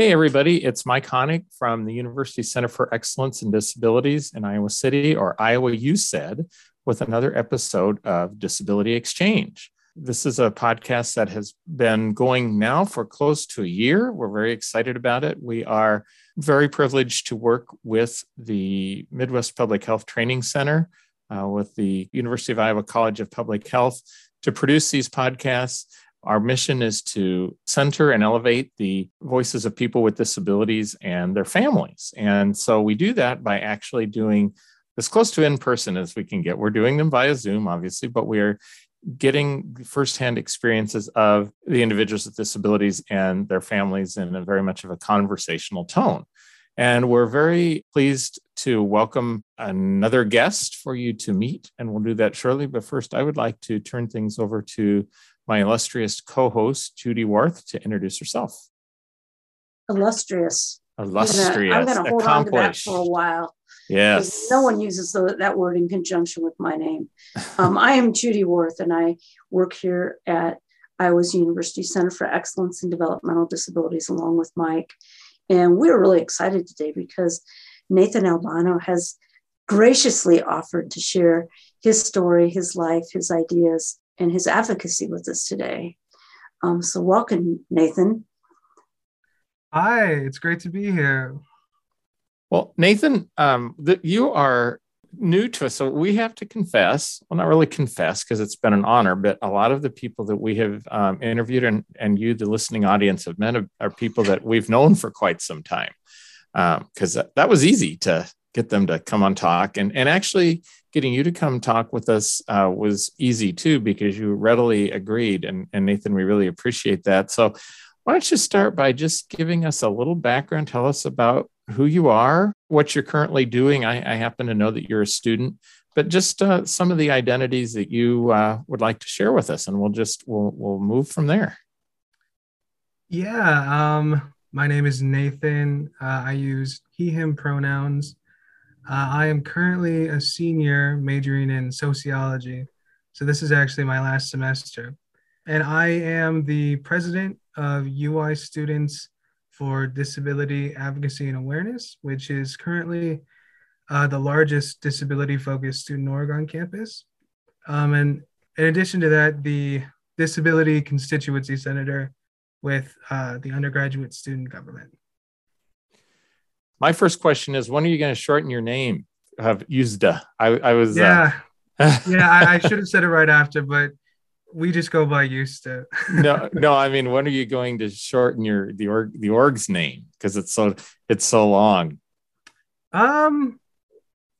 Hey, everybody, it's Mike Honig from the University Center for Excellence in Disabilities in Iowa City, or Iowa Said, with another episode of Disability Exchange. This is a podcast that has been going now for close to a year. We're very excited about it. We are very privileged to work with the Midwest Public Health Training Center, uh, with the University of Iowa College of Public Health to produce these podcasts. Our mission is to center and elevate the voices of people with disabilities and their families. And so we do that by actually doing as close to in person as we can get. We're doing them via Zoom, obviously, but we're getting firsthand experiences of the individuals with disabilities and their families in a very much of a conversational tone. And we're very pleased to welcome another guest for you to meet, and we'll do that shortly. But first, I would like to turn things over to my illustrious co-host Judy Worth to introduce herself. Illustrious. Illustrious. I'm going to hold on to that for a while. Yes. No one uses the, that word in conjunction with my name. Um, I am Judy Worth, and I work here at Iowa's University Center for Excellence in Developmental Disabilities, along with Mike. And we're really excited today because Nathan Albano has graciously offered to share his story, his life, his ideas and his advocacy with us today. Um, so, welcome, Nathan. Hi, it's great to be here. Well, Nathan, um, the, you are new to us, so we have to confess. Well, not really confess because it's been an honor, but a lot of the people that we have um, interviewed and, and you, the listening audience, have met are people that we've known for quite some time. Because um, that, was easy to get them to come on talk, and and actually getting you to come talk with us uh, was easy too because you readily agreed. And, and Nathan, we really appreciate that. So, why don't you start by just giving us a little background? Tell us about who you are, what you're currently doing. I, I happen to know that you're a student, but just uh, some of the identities that you uh, would like to share with us, and we'll just we'll we'll move from there. Yeah, um, my name is Nathan. Uh, I use he/him pronouns. Uh, I am currently a senior majoring in sociology. So this is actually my last semester. And I am the president of UI Students for Disability Advocacy and Awareness, which is currently uh, the largest disability focused student org on campus. Um, and in addition to that, the Disability Constituency Senator with uh, the undergraduate student government. My first question is when are you going to shorten your name? Have used I, I was yeah. Uh... yeah I, I, should have said it right after but we just go by used to no no i mean when are you going to shorten your the org the org's name? Because it's so it's so long. Um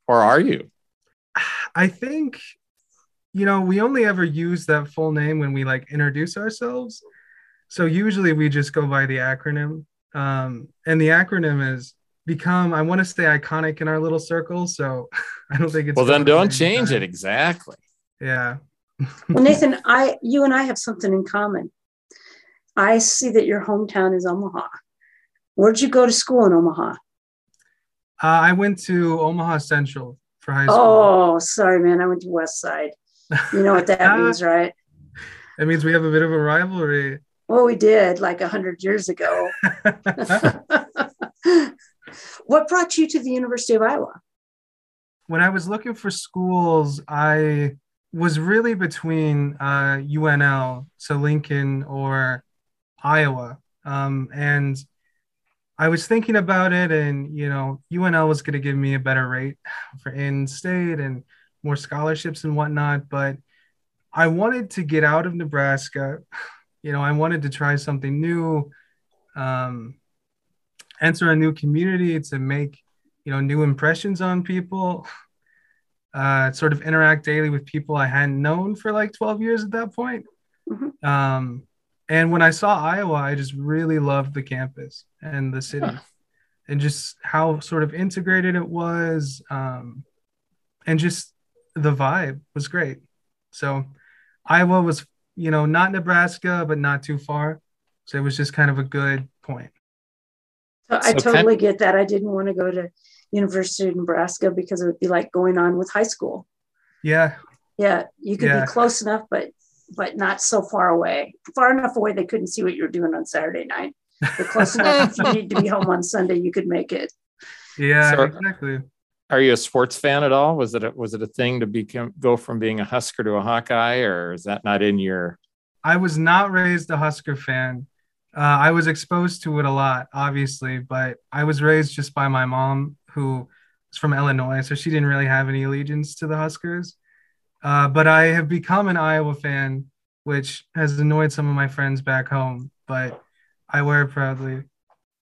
or are you? I think you know we only ever use that full name when we like introduce ourselves. So usually we just go by the acronym. Um and the acronym is become i want to stay iconic in our little circle so i don't think it's well then don't change time. it exactly. Yeah well nathan i you and i have something in common. I see that your hometown is omaha. Where'd you go to school in omaha? Uh, i went to omaha central for high school. Oh sorry man. I went to west side. You know what that means right? That means we have a bit of a rivalry. Well we did like a hundred years ago. What brought you to the University of Iowa? When I was looking for schools, I was really between uh, UNL, so Lincoln or Iowa. Um, and I was thinking about it, and you know, UNL was going to give me a better rate for in-state and more scholarships and whatnot. But I wanted to get out of Nebraska. You know, I wanted to try something new. Um, enter a new community to make you know new impressions on people uh, sort of interact daily with people i hadn't known for like 12 years at that point. Mm-hmm. um, and when i saw iowa i just really loved the campus and the city and just how sort of integrated it was um, and just the vibe was great. So iowa was you know not nebraska but not too far. So it was just kind of a good point. I so totally can, get that. I didn't want to go to University of Nebraska because it would be like going on with high school. Yeah. Yeah, you could yeah. be close enough, but but not so far away. Far enough away they couldn't see what you were doing on Saturday night. But close enough. If you need to be home on Sunday, you could make it. Yeah, so, exactly. Are you a sports fan at all? Was it a, was it a thing to become go from being a Husker to a Hawkeye, or is that not in your? I was not raised a Husker fan. Uh, I was exposed to it a lot, obviously, but I was raised just by my mom, who is from Illinois, so she didn't really have any allegiance to the Huskers. Uh, but I have become an Iowa fan, which has annoyed some of my friends back home, but I wear it proudly.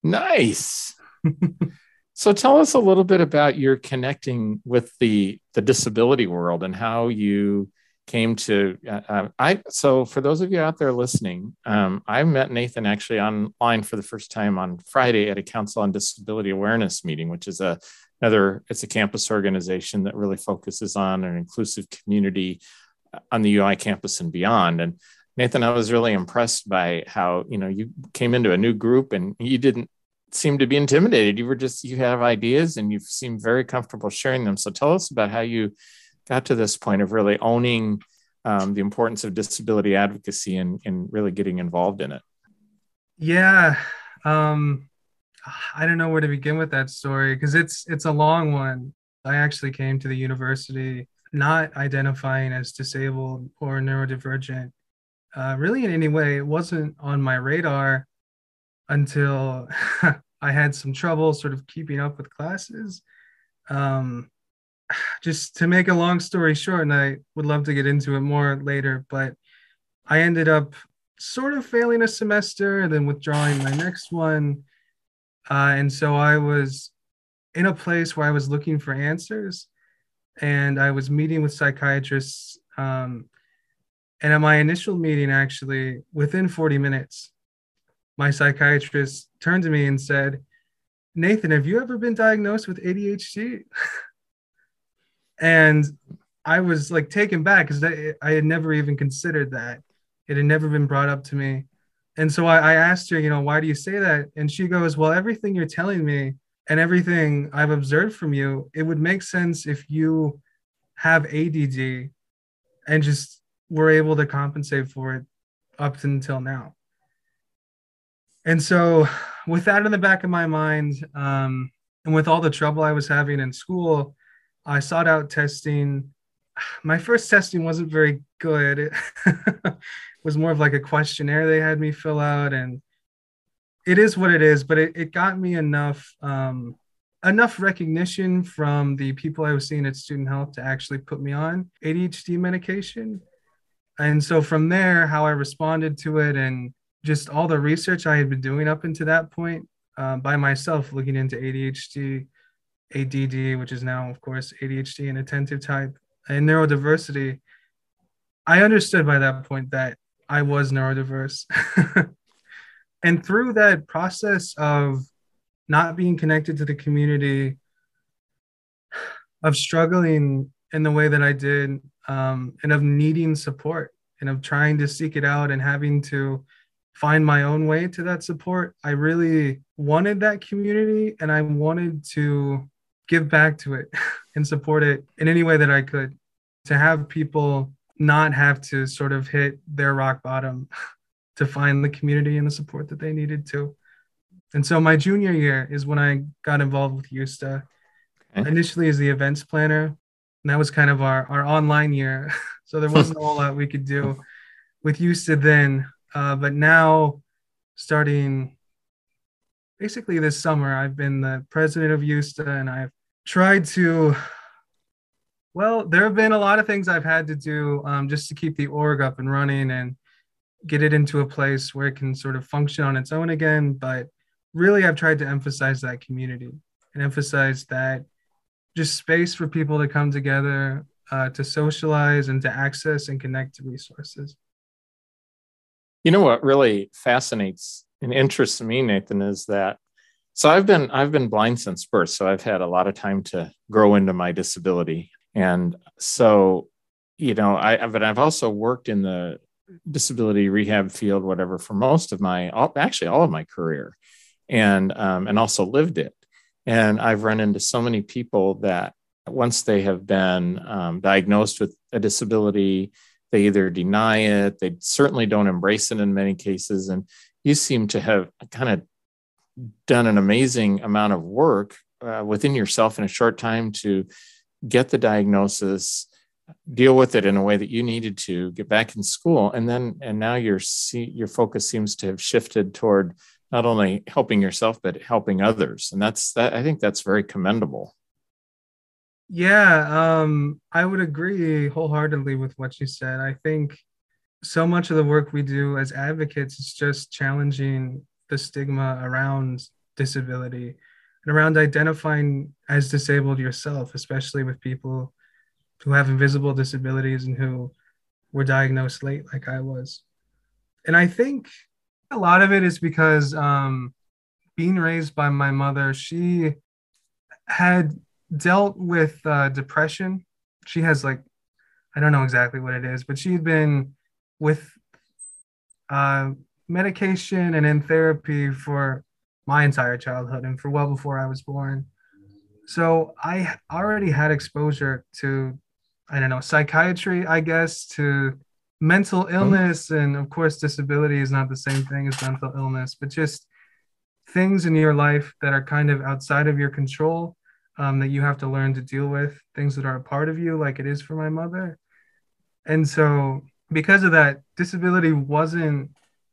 Nice. so tell us a little bit about your connecting with the the disability world and how you came to uh, uh, i so for those of you out there listening um, i met nathan actually online for the first time on friday at a council on disability awareness meeting which is a another it's a campus organization that really focuses on an inclusive community uh, on the ui campus and beyond. And nathan i was really impressed by how you know you came into a new group and you didn't seem to be intimidated. You were just you have ideas and you seem very comfortable sharing them. So tell us about how you got to this point of really owning um, the importance of disability advocacy and, and really getting involved in it yeah um, I don't know where to begin with that story because it's it's a long one. I actually came to the university not identifying as disabled or neurodivergent, uh, really in any way. It wasn't on my radar until I had some trouble sort of keeping up with classes. Um, just to make a long story short, and I would love to get into it more later, but I ended up sort of failing a semester and then withdrawing my next one uh, and so I was in a place where I was looking for answers and I was meeting with psychiatrists. Um, and at my initial meeting, actually, within 40 minutes, my psychiatrist turned to me and said, Nathan, have you ever been diagnosed with ADHD? and I was like taken back because I had never even considered that. It had never been brought up to me and so I, I asked her, you know, why do you say that? And she goes, well, everything you're telling me and everything I've observed from you, it would make sense if you have ADD and just were able to compensate for it up until now. And so, with that in the back of my mind, um, and with all the trouble I was having in school, I sought out testing. My first testing wasn't very good. It was more of like a questionnaire they had me fill out and it is what it is but it, it got me enough um, enough recognition from the people i was seeing at student health to actually put me on adhd medication and so from there how i responded to it and just all the research i had been doing up until that point uh, by myself looking into adhd add which is now of course adhd inattentive type and neurodiversity i understood by that point that I was neurodiverse. and through that process of not being connected to the community, of struggling in the way that I did, um, and of needing support and of trying to seek it out and having to find my own way to that support, I really wanted that community and I wanted to give back to it and support it in any way that I could. To have people not have to sort of hit their rock bottom to find the community and the support that they needed to. And so my junior year is when I got involved with USTA. Okay. Initially as the events planner, and that was kind of our, our online year. so there wasn't a whole lot we could do with USTA then. Uh, but now, starting basically this summer, I've been the president of USTA and I've tried to well, there have been a lot of things I've had to do um, just to keep the org up and running and get it into a place where it can sort of function on its own again. But really, I've tried to emphasize that community and emphasize that just space for people to come together, uh, to socialize, and to access and connect to resources. You know what really fascinates and interests me, Nathan, is that so I've been I've been blind since birth, so I've had a lot of time to grow into my disability. And so, you know, I, but I've also worked in the disability rehab field, whatever, for most of my, actually all of my career and, um, and also lived it. And I've run into so many people that once they have been um, diagnosed with a disability, they either deny it, they certainly don't embrace it in many cases. And you seem to have kind of done an amazing amount of work uh, within yourself in a short time to get the diagnosis deal with it in a way that you needed to get back in school. And then and now your your focus seems to have shifted toward not only helping yourself but helping others. And that's that i think that's very commendable. Yeah um i would agree wholeheartedly with what you said. I think so much of the work we do as advocates is just challenging the stigma around disability and around identifying as disabled yourself especially with people who have invisible disabilities and who were diagnosed late like i was and i think a lot of it is because um, being raised by my mother, she had dealt with uh, depression. She has like, I don't know exactly what it is, but she'd been with uh, medication and in therapy for my entire childhood and for well before I was born. So I already had exposure to, I don't know, psychiatry, I guess, to mental mm-hmm. illness and of course disability is not the same thing as mental illness but just things in your life that are kind of outside of your control um, that you have to learn to deal with things that are a part of you like it is for my mother and so because of that disability wasn't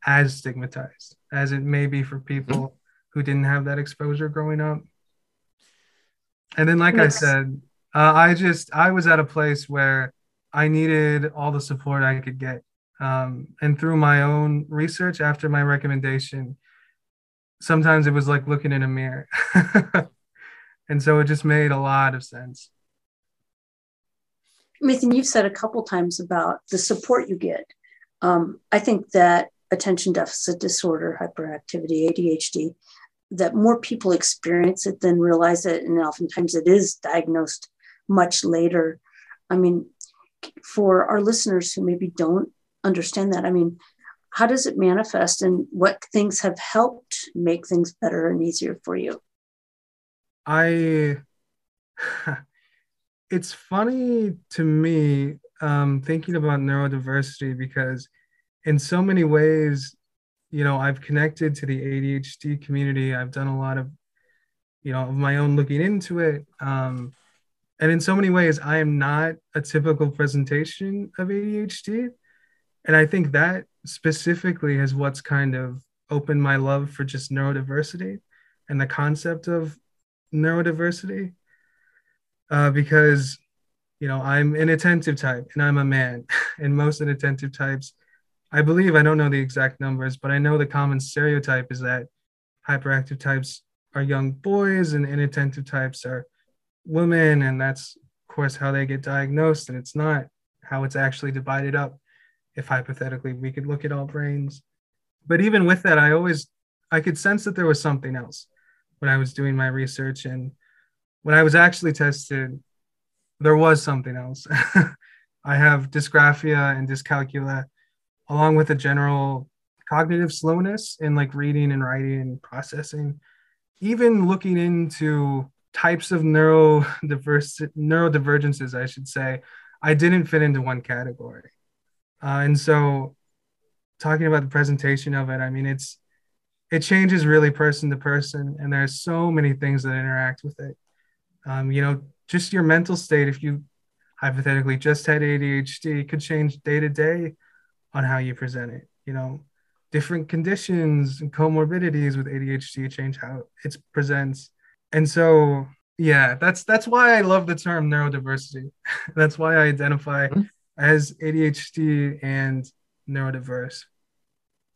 as stigmatized as it may be for people mm-hmm. who didn't have that exposure growing up and then like yes. i said uh, i just i was at a place where I needed all the support I could get. Um, and through my own research after my recommendation, sometimes it was like looking in a mirror. and so it just made a lot of sense. Nathan, you've said a couple times about the support you get. Um, I think that attention deficit disorder, hyperactivity, ADHD, that more people experience it than realize it. And oftentimes it is diagnosed much later. I mean, for our listeners who maybe don't understand that, I mean, how does it manifest and what things have helped make things better and easier for you? I, it's funny to me um, thinking about neurodiversity because in so many ways, you know, I've connected to the ADHD community. I've done a lot of, you know, of my own looking into it. Um, and in so many ways, I am not a typical presentation of ADHD. And I think that specifically is what's kind of opened my love for just neurodiversity and the concept of neurodiversity. Uh, because, you know, I'm inattentive type and I'm a man. and most inattentive types, I believe, I don't know the exact numbers, but I know the common stereotype is that hyperactive types are young boys and inattentive types are women and that's of course how they get diagnosed and it's not how it's actually divided up if hypothetically we could look at all brains. But even with that i always i could sense that there was something else when i was doing my research and when i was actually tested there was something else. I have dysgraphia and dyscalculia along with a general cognitive slowness in like reading and writing and processing even looking into types of neurodiverse neurodivergences, I should say, I didn't fit into one category. Uh, and so, talking about the presentation of it, I mean, it's it changes really person to person, and there's so many things that interact with it. Um, you know, just your mental state. If you hypothetically just had ADHD, could change day to day on how you present it. You know, different conditions and comorbidities with ADHD change how it presents. And so yeah that's that's why i love the term neurodiversity. That's why i identify mm-hmm. as adhd and neurodiverse.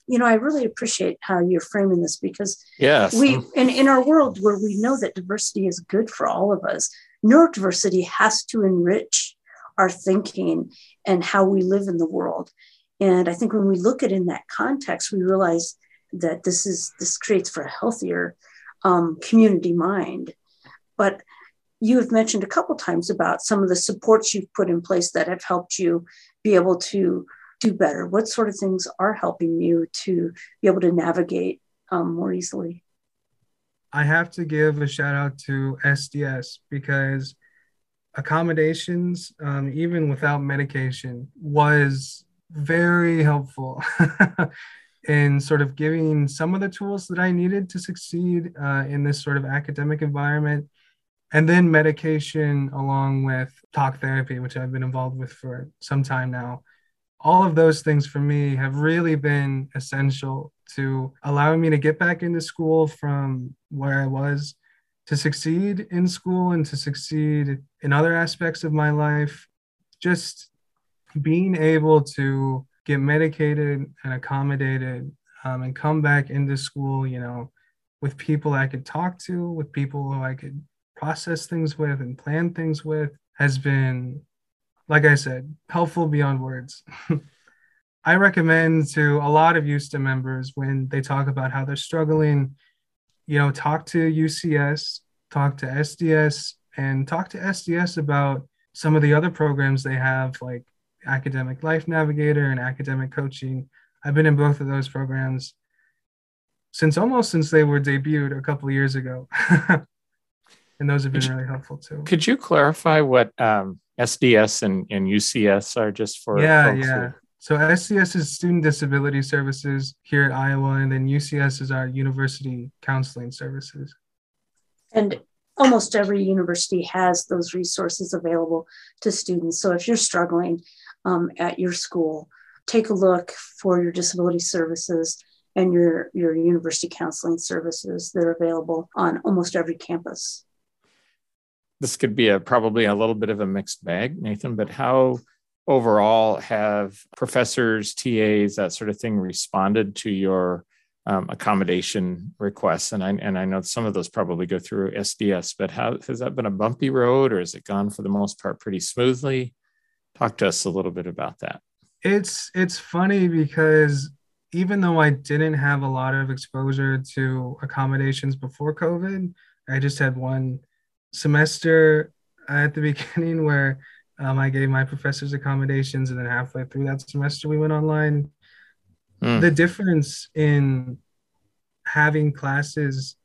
You know i really appreciate how you're framing this because yes. we in, in our world where we know that diversity is good for all of us neurodiversity has to enrich our thinking and how we live in the world and i think when we look at it in that context we realize that this is this creates for a healthier um, community mind. But you have mentioned a couple times about some of the supports you've put in place that have helped you be able to do better. What sort of things are helping you to be able to navigate um, more easily? I have to give a shout out to SDS because accommodations, um, even without medication, was very helpful. in sort of giving some of the tools that I needed to succeed uh, in this sort of academic environment. And then medication along with talk therapy, which I've been involved with for some time now. All of those things for me have really been essential to allowing me to get back into school from where I was, to succeed in school and to succeed in other aspects of my life. Just being able to get medicated and accommodated um, and come back into school, you know, with people I could talk to, with people who I could process things with and plan things with has been, like I said, helpful beyond words. I recommend to a lot of USTA members when they talk about how they're struggling, you know, talk to UCS, talk to SDS, and talk to SDS about some of the other programs they have, like Academic Life Navigator and Academic Coaching. I've been in both of those programs since almost since they were debuted a couple years ago. and those have been really helpful too. Could you clarify what um, SDS and, and UCS are just for yeah, yeah. Who... So SDS is Student Disability Services here at Iowa, and then UCS is our University Counseling Services. And almost every university has those resources available to students. So if you're struggling um, at your school, take a look for your disability services and your, your university counseling services that are available on almost every campus. This could be a probably a little bit of a mixed bag, Nathan, but how overall have professors, TAs, that sort of thing responded to your um, accommodation requests? And I, and I know some of those probably go through SDS, but how has that been a bumpy road or has it gone for the most part pretty smoothly? Talk to us a little bit about that. It's it's funny because even though I didn't have a lot of exposure to accommodations before COVID, I just had one semester at the beginning where um, I gave my professors accommodations, and then halfway through that semester, we went online. Mm. The difference in having classes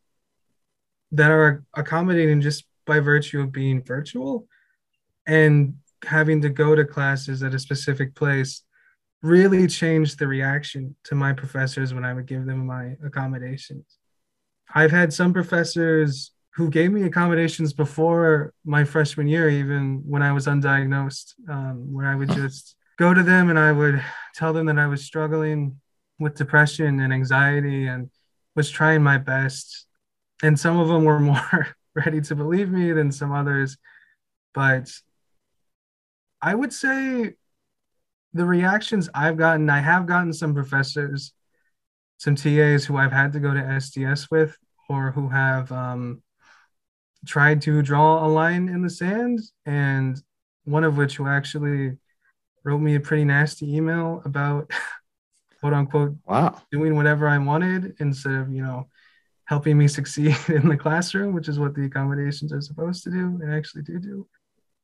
that are accommodating just by virtue of being virtual and having to go to classes at a specific place really changed the reaction to my professors when I would give them my accommodations. I've had some professors who gave me accommodations before my freshman year, even when I was undiagnosed, um, where I would just go to them and I would tell them that I was struggling with depression and anxiety and was trying my best. And some of them were more ready to believe me than some others. But I would say the reactions I've gotten, I have gotten some professors, some TAs who I've had to go to SDS with, or who have um, tried to draw a line in the sand, and one of which who actually wrote me a pretty nasty email about quote unquote wow. doing whatever I wanted instead of, you know, helping me succeed in the classroom, which is what the accommodations are supposed to do and actually do do.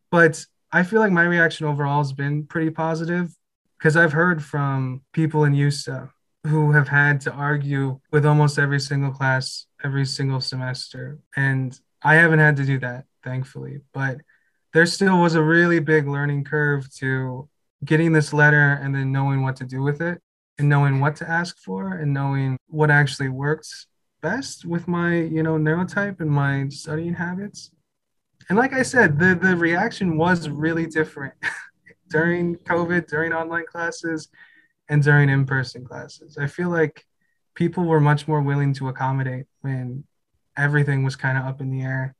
But I feel like my reaction overall has been pretty positive because I've heard from people in USTA who have had to argue with almost every single class every single semester. And I haven't had to do that, thankfully. But there still was a really big learning curve to getting this letter and then knowing what to do with it and knowing what to ask for and knowing what actually works best with my, you know, neurotype and my studying habits and like I said, the the reaction was really different during COVID, during online classes, and during in person classes. I feel like people were much more willing to accommodate when everything was kind of up in the air.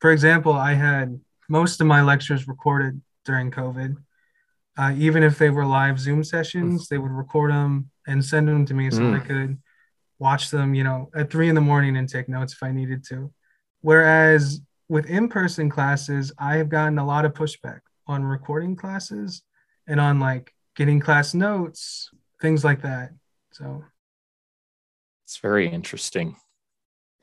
For example, I had most of my lectures recorded during COVID. Uh, even if they were live Zoom sessions, they would record them and send them to me so mm. I could watch them, you know, at three in the morning and take notes if I needed to. Whereas with in-person classes, I have gotten a lot of pushback on recording classes and on like getting class notes, things like that. So it's very interesting.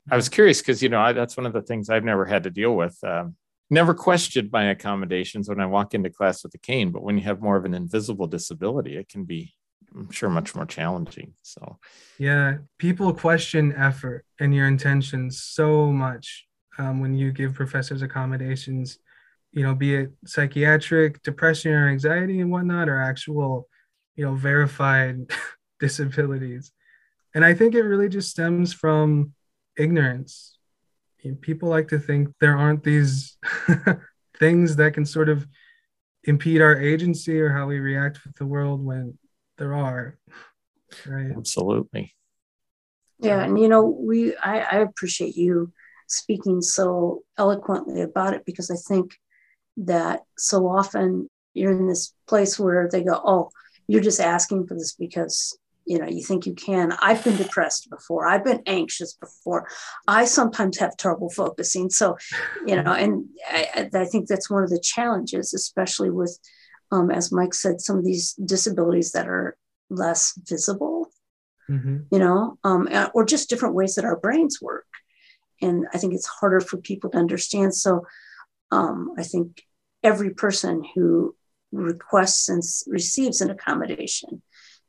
I was curious because you know I, that's one of the things I've never had to deal with. Um, never questioned my accommodations when I walk into class with a cane, but when you have more of an invisible disability, it can be, I'm sure, much more challenging. So, yeah, people question effort and your intentions so much um, when you give professors accommodations, you know, be it psychiatric, depression or anxiety and whatnot, or actual, you know, verified disabilities. And I think it really just stems from ignorance. You know, people like to think there aren't these things that can sort of impede our agency or how we react with the world when there are. Right. Absolutely. Yeah, and you know, we I, I appreciate you speaking so eloquently about it because I think that so often you're in this place where they go, Oh, you're just asking for this because you know you think you can. I've been depressed before. I've been anxious before. I sometimes have trouble focusing. So you know and i, I think that's one of the challenges especially with um, as mike said some of these disabilities that are less visible mm-hmm. you know um, or just different ways that our brains work and i think it's harder for people to understand so um, i think every person who requests and receives an accommodation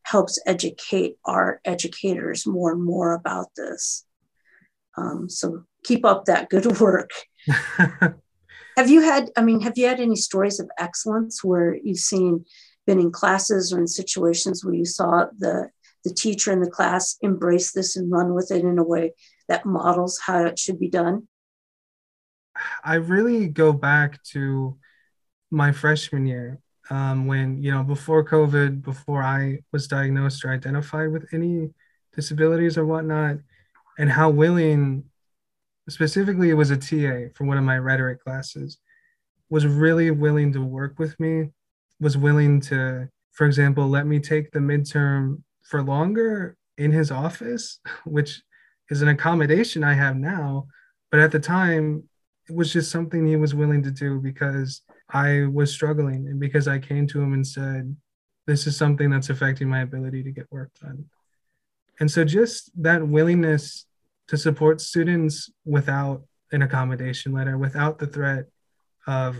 helps educate our educators more and more about this. Um, so keep up that good work. have you had, I mean, have you had any stories of excellence where you've seen, been in classes or in situations where you saw the, the teacher in the class embrace this and run with it in a way that models how it should be done? I really go back to my freshman year um, when you know before COVID, before I was diagnosed or identified with any disabilities or whatnot, and how willing, specifically, it was a TA for one of my rhetoric classes, was really willing to work with me, was willing to, for example, let me take the midterm for longer in his office, which is an accommodation I have now. But at the time, it was just something he was willing to do because I was struggling and because I came to him and said, this is something that's affecting my ability to get work done. And so just that willingness to support students without an accommodation letter, without the threat of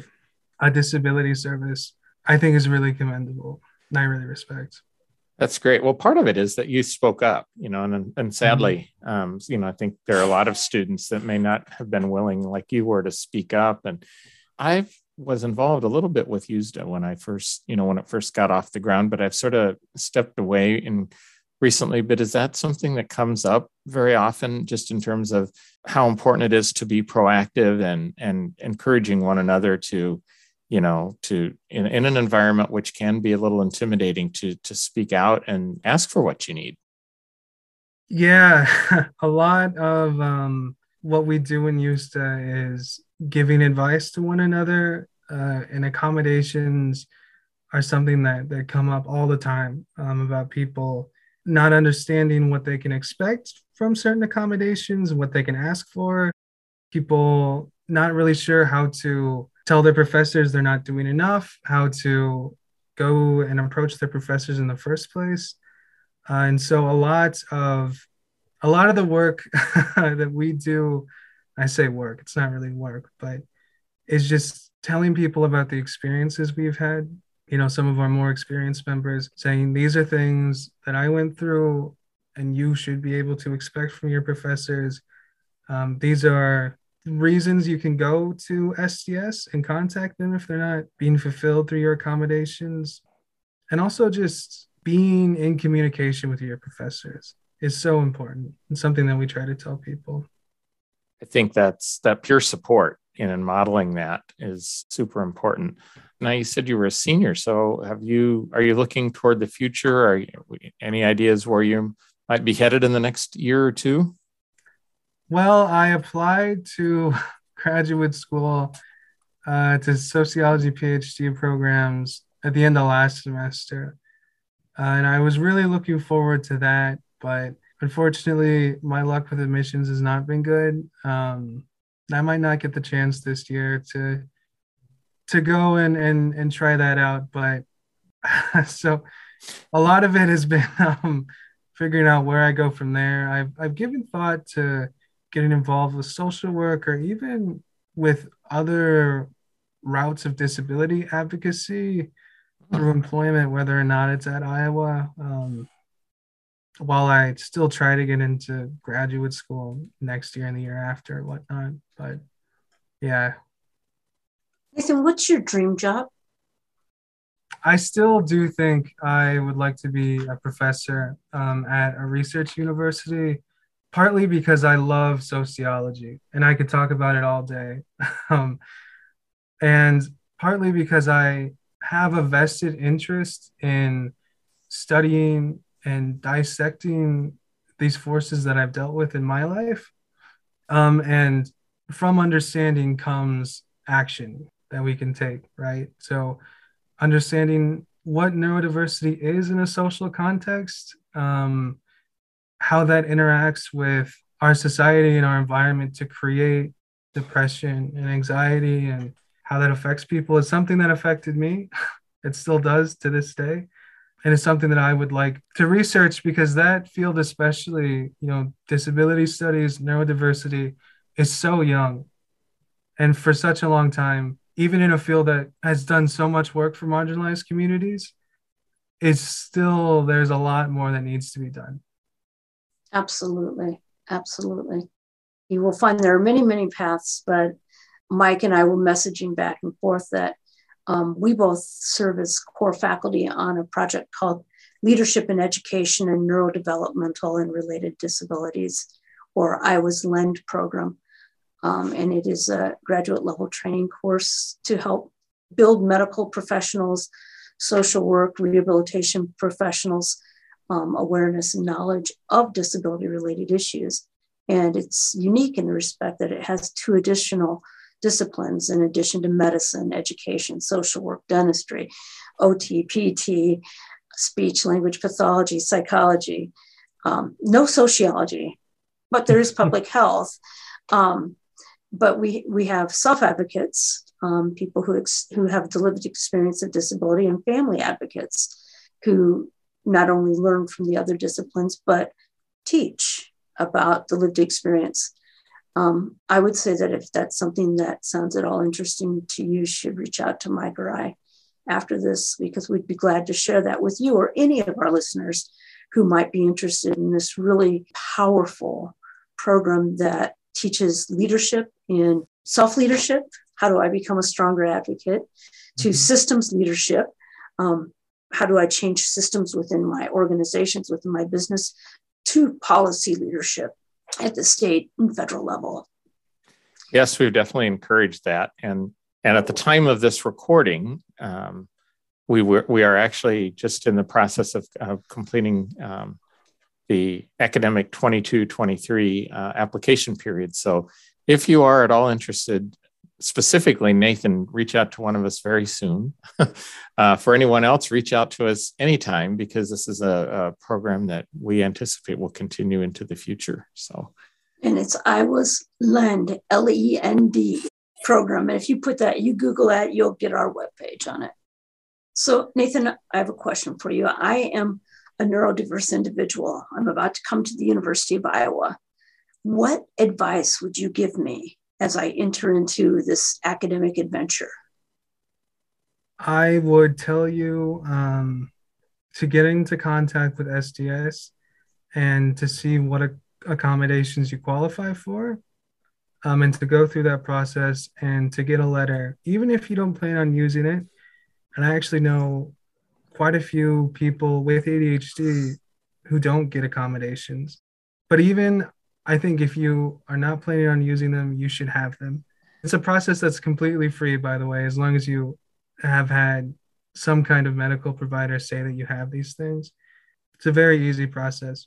a disability service, I think is really commendable. And I really respect. That's great. Well, part of it is that you spoke up, you know, and and sadly, mm-hmm. um, you know, I think there are a lot of students that may not have been willing, like you were, to speak up. And I've was involved a little bit with USDA when I first, you know, when it first got off the ground, but I've sort of stepped away in recently. But is that something that comes up very often, just in terms of how important it is to be proactive and and encouraging one another to, you know, to in, in an environment which can be a little intimidating to to speak out and ask for what you need? Yeah, a lot of um, what we do in USDA is giving advice to one another uh, and accommodations are something that, that come up all the time um, about people not understanding what they can expect from certain accommodations, what they can ask for, people not really sure how to tell their professors they're not doing enough, how to go and approach their professors in the first place. Uh, and so a lot of a lot of the work that we do I say work, it's not really work, but it's just telling people about the experiences we've had. You know, some of our more experienced members saying, These are things that I went through, and you should be able to expect from your professors. Um, these are reasons you can go to SDS and contact them if they're not being fulfilled through your accommodations. And also just being in communication with your professors is so important and something that we try to tell people. I think that's that peer support and modeling that is super important. Now you said you were a senior, so have you are you looking toward the future? Are you, any ideas where you might be headed in the next year or two? Well, I applied to graduate school uh, to sociology PhD programs at the end of last semester, uh, and I was really looking forward to that, but unfortunately, my luck with admissions has not been good. Um, I might not get the chance this year to to go and and and try that out. But so a lot of it has been um, figuring out where I go from there. I've I've given thought to getting involved with social work or even with other routes of disability advocacy through employment, whether or not it's at Iowa. Um, while I still try to get into graduate school next year and the year after and whatnot. But yeah. Nathan, what's your dream job? I still do think I would like to be a professor um, at a research university, partly because I love sociology and I could talk about it all day. um, and partly because I have a vested interest in studying and dissecting these forces that I've dealt with in my life. Um, and from understanding comes action that we can take, right? So, understanding what neurodiversity is in a social context, um, how that interacts with our society and our environment to create depression and anxiety and how that affects people is something that affected me. it still does to this day. And it's something that I would like to research because that field, especially, you know, disability studies, neurodiversity, is so young. And for such a long time, even in a field that has done so much work for marginalized communities, it's still, there's a lot more that needs to be done. Absolutely. Absolutely. You will find there are many, many paths, but Mike and I were messaging back and forth that um, we both serve as core faculty on a project called Leadership in Education and Neurodevelopmental and Related Disabilities, or Iowa's LEND program. Um, and it is a graduate level training course to help build medical professionals, social work, rehabilitation professionals, um, awareness and knowledge of disability related issues. And it's unique in the respect that it has two additional disciplines in addition to medicine, education, social work, dentistry, OT, PT, speech language pathology, psychology, um, no sociology, but there is public health. Um, but we, we have self advocates, um, people who, ex- who have the lived experience of disability, and family advocates who not only learn from the other disciplines, but teach about the lived experience um, I would say that if that's something that sounds at all interesting to you, should reach out to Mike or I after this because we'd be glad to share that with you or any of our listeners who might be interested in this really powerful program that teaches leadership in self leadership. How do I become a stronger advocate? To mm-hmm. systems leadership. Um, how do I change systems within my organizations, within my business? To policy leadership at the state and federal level. Yes, we've definitely encouraged that, and and at the time of this recording, um, we were we are actually just in the process of, of completing um, the academic 22-23 uh, application period. So, if you are at all interested, specifically, Nathan, reach out to one of us very soon. uh, for anyone else, reach out to us anytime because this is a, a, program that we anticipate will continue into the future. So, and it's Iowa's Lend L E N D program. And if you put that, you Google that, you'll get our webpage on it. So, Nathan, I have a question for you. I am a neurodiverse individual. I'm about to come to the University of Iowa. What advice would you give me as I enter into this academic adventure? I would tell you um, to get into contact with SDS and to see what accommodations you qualify for, um, and to go through that process and to get a letter, even if you don't plan on using it. And I actually know quite a few people with ADHD who don't get accommodations. But even I think if you are not planning on using them, you should have them. It's a process that's completely free, by the way, as long as you have had some kind of medical provider say that you have these things. It's a very easy process.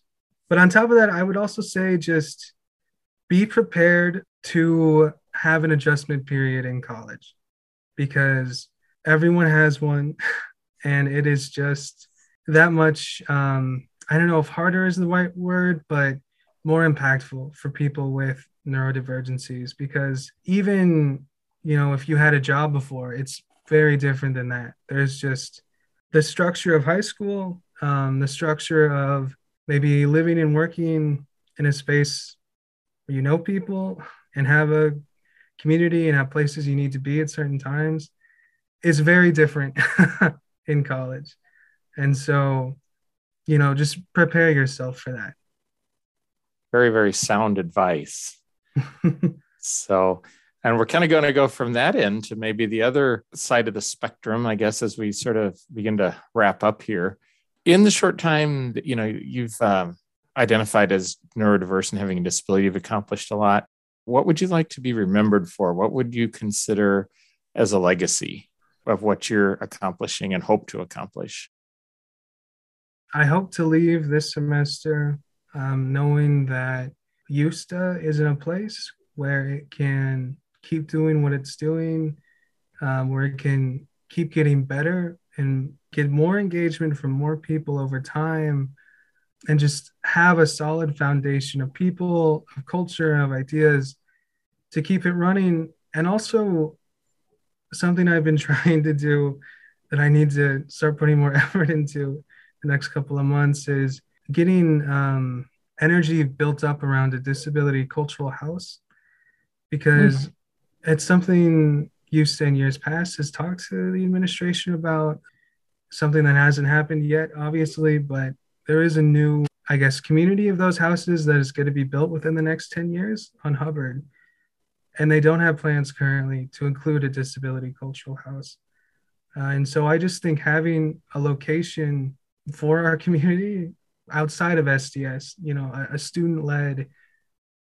But on top of that, I would also say just be prepared to have an adjustment period in college because everyone has one and it is just that much um, i don't know if harder is the right word but more impactful for people with neurodivergencies because even you know if you had a job before it's very different than that. There's just the structure of high school um, the structure of maybe living and working in a space where you know people and have a community and have places you need to be at certain times is very different in college. And so you know just prepare yourself for that very very sound advice so And we're kind of going to go from that end to maybe the other side of the spectrum, I guess, as we sort of begin to wrap up here. In the short time, you know, you've um, identified as neurodiverse and having a disability, you've accomplished a lot. What would you like to be remembered for? What would you consider as a legacy of what you're accomplishing and hope to accomplish? I hope to leave this semester um, knowing that UISDAA is in a place where it can keep doing what it's doing, um, where it can keep getting better and get more engagement from more people over time, and just have a solid foundation of people, of culture, of ideas to keep it running. And also, something I've been trying to do that I need to start putting more effort into the next couple of months is getting um, energy built up around a disability cultural house because mm. it's something you've in years past. Has talked to the administration about something that hasn't happened yet obviously but there is a new i guess community of those houses that is going to be built within the next 10 years on Hubbard. And they don't have plans currently to include a disability cultural house. Uh, and so i just think having a location for our community outside of SDS, you know, a, a student led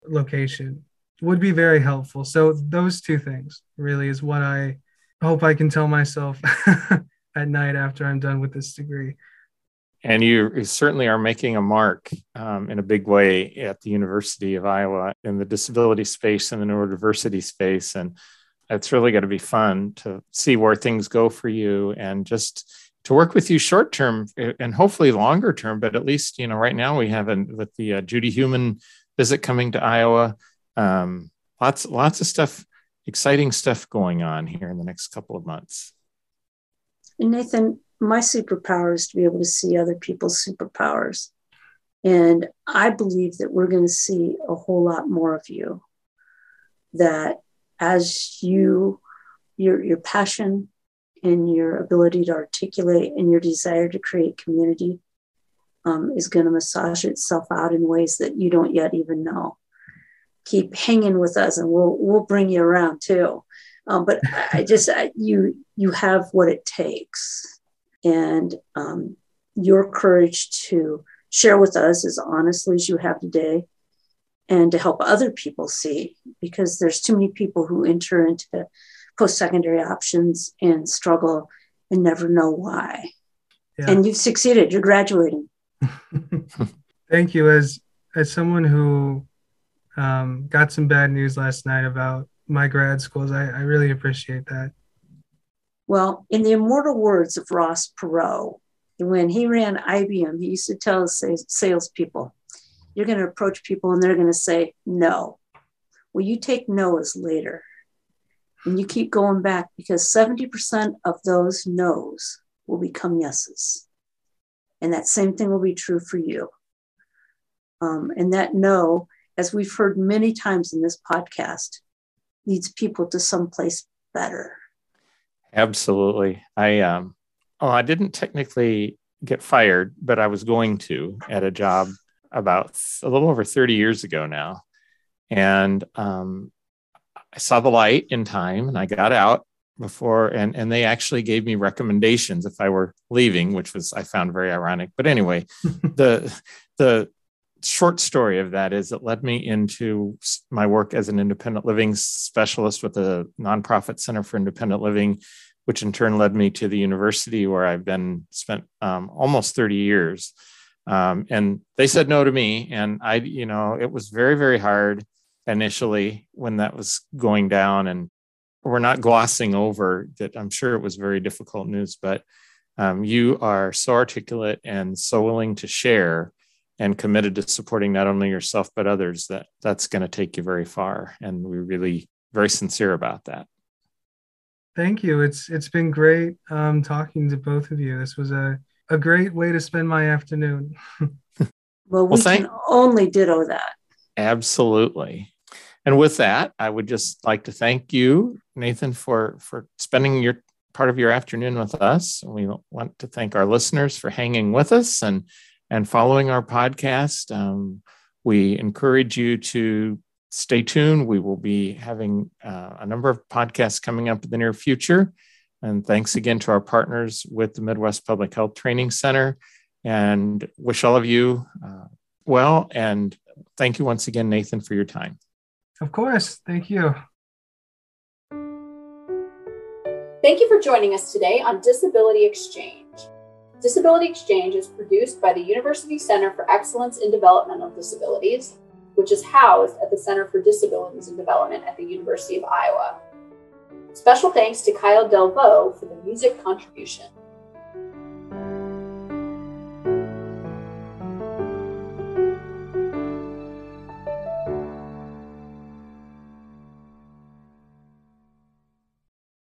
location would be very helpful. So those two things really is what I hope I can tell myself at night after I'm done with this degree. And you certainly are making a mark um, in a big way at the University of Iowa in the disability space and the neurodiversity space. And it's really going to be fun to see where things go for you and just to work with you short term eh, and hopefully longer term. But at least you know right now we have a, with the uh, Judy Heumann visit coming to Iowa. Um, lots lots of stuff, exciting stuff going on here in the next couple of months. And Nathan, my superpower is to be able to see other people's superpowers. And I believe that we're going to see a whole lot more of you. That as you, your, your passion and your ability to articulate and your desire to create community um, is going to massage itself out in ways that you don't yet even know. Keep hanging with us, and we'll we'll bring you around too. Um, but I just I, you you have what it takes, and um, your courage to share with us as honestly as you have today, and to help other people see, because there's too many people who enter into post secondary options and struggle and never know why. Yeah. And you've succeeded. You're graduating. Thank you. As as someone who um, got some bad news last night about my grad schools, I, I really appreciate that. Well, in the immortal words of Ross Perot, when he ran IBM, he used to tell salespeople, "You're going to approach people, and they're going to say no. Well, you take no as later." And you keep going back because 70% of those no's will become yeses. And that same thing will be true for you. Um, and that no, as we've heard many times in this podcast, leads people to someplace better. Absolutely. I um oh I didn't technically get fired, but I was going to at a job about a little over 30 years ago now. And um, I saw the light in time and I got out before and and they actually gave me recommendations if I were leaving, which was I found very ironic. But anyway, the the short story of that is it led me into my work as an independent living specialist with the nonprofit Center for Independent Living, which in turn led me to the university where I've been spent um, almost 30 years. Um, and they said no to me, and I, you know, it was very very hard initially when that was going down and we're not glossing over that. I'm sure it was very difficult news but um, you are so articulate and so willing to share and committed to supporting not only yourself but others that that's going to take you very far and we're really very sincere about that. Thank you. It's it's been great um, talking to both of you. This was a, a great way to spend my afternoon. Well we well, thank- can only ditto that. Absolutely and with that, I would just like to thank you, Nathan, for for spending your part of your afternoon with us. We want to thank our listeners for hanging with us and and following our podcast. Um, we encourage you to stay tuned. We will be having uh, a number of podcasts coming up in the near future. And thanks again to our partners with the Midwest Public Health Training Center. And wish all of you uh, well. And thank you once again, Nathan, for your time. Of course. Thank you. Thank you for joining us today on Disability Exchange. Disability Exchange is produced by the University Center for Excellence in Developmental Disabilities, which is housed at the Center for Disabilities and Development at the University of Iowa. Special thanks to Kyle Delvaux for the music contribution.